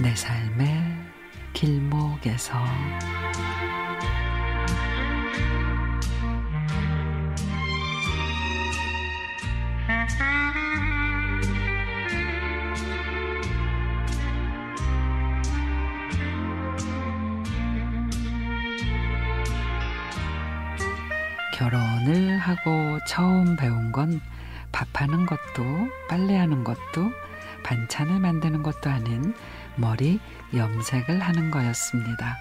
내 삶의 길목에서. 결혼을 하고 처음 배운 건 밥하는 것도 빨래하는 것도 반찬을 만드는 것도 아닌 머리 염색을 하는 거였습니다.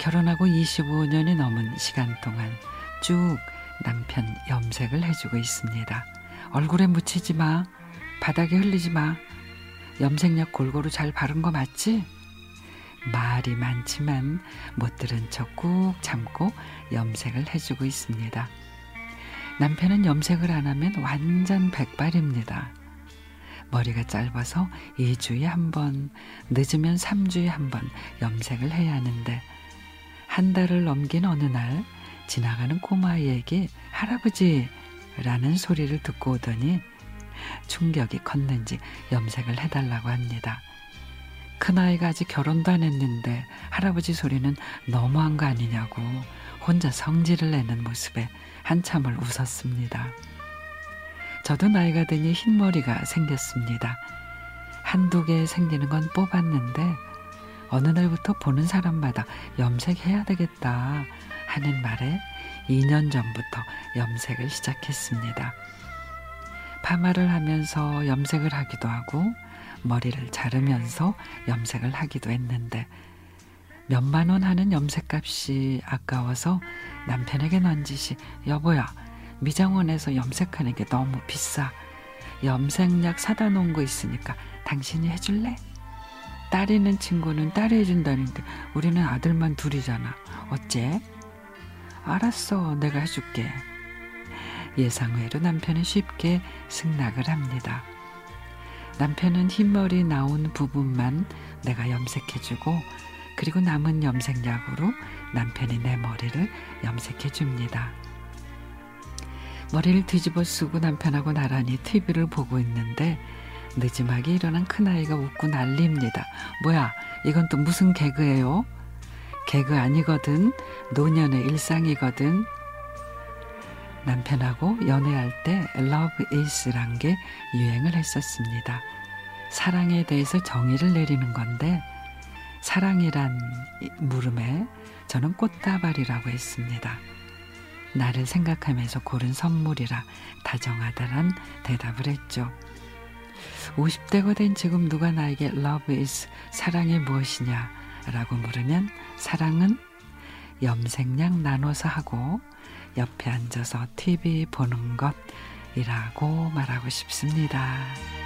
결혼하고 25년이 넘은 시간 동안 쭉 남편 염색을 해주고 있습니다. 얼굴에 묻히지 마. 바닥에 흘리지 마. 염색약 골고루 잘 바른 거 맞지? 말이 많지만 못 들은 척 꾹 참고 염색을 해주고 있습니다. 남편은 염색을 안 하면 완전 백발입니다. 머리가 짧아서 2주에 한 번, 늦으면 3주에 한 번 염색을 해야 하는데 한 달을 넘긴 어느 날 지나가는 꼬마아이에게 할아버지라는 소리를 듣고 오더니 충격이 컸는지 염색을 해달라고 합니다. 큰아이가 아직 결혼도 안 했는데 할아버지 소리는 너무한 거 아니냐고 혼자 성질을 내는 모습에 한참을 웃었습니다. 저도 나이가 드니 흰머리가 생겼습니다. 한두 개 생기는 건 뽑았는데 어느 날부터 보는 사람마다 염색해야 되겠다 하는 말에 2년 전부터 염색을 시작했습니다. 파마를 하면서 염색을 하기도 하고 머리를 자르면서 염색을 하기도 했는데 몇만 원 하는 염색값이 아까워서 남편에게 넌지시 여보야 미장원에서 염색하는 게 너무 비싸 염색약 사다 놓은 거 있으니까 당신이 해줄래? 딸 있는 친구는 딸이 해준다는데 우리는 아들만 둘이잖아 어째? 알았어 내가 해줄게 예상외로 남편은 쉽게 승낙을 합니다. 남편은 흰머리 나온 부분만 내가 염색해주고 그리고 남은 염색약으로 남편이 내 머리를 염색해 줍니다. 머리를 뒤집어 쓰고 남편하고 나란히 TV를 보고 있는데 늦음하게 일어난 큰아이가 웃고 난립니다. 뭐야, 이건 또 무슨 개그예요? 개그 아니거든. 노년의 일상이거든. 남편하고 연애할 때 love is란 게 유행을 했었습니다. 사랑에 대해서 정의를 내리는 건데 사랑이란 물음에 저는 꽃다발이라고 했습니다. 나를 생각하면서 고른 선물이라 다정하다란 대답을 했죠. 50대가 된 지금 누가 나에게 love is 사랑이 무엇이냐 라고 물으면 사랑은 염색약 나눠서 하고 옆에 앉아서 TV 보는 것이라고 말하고 싶습니다.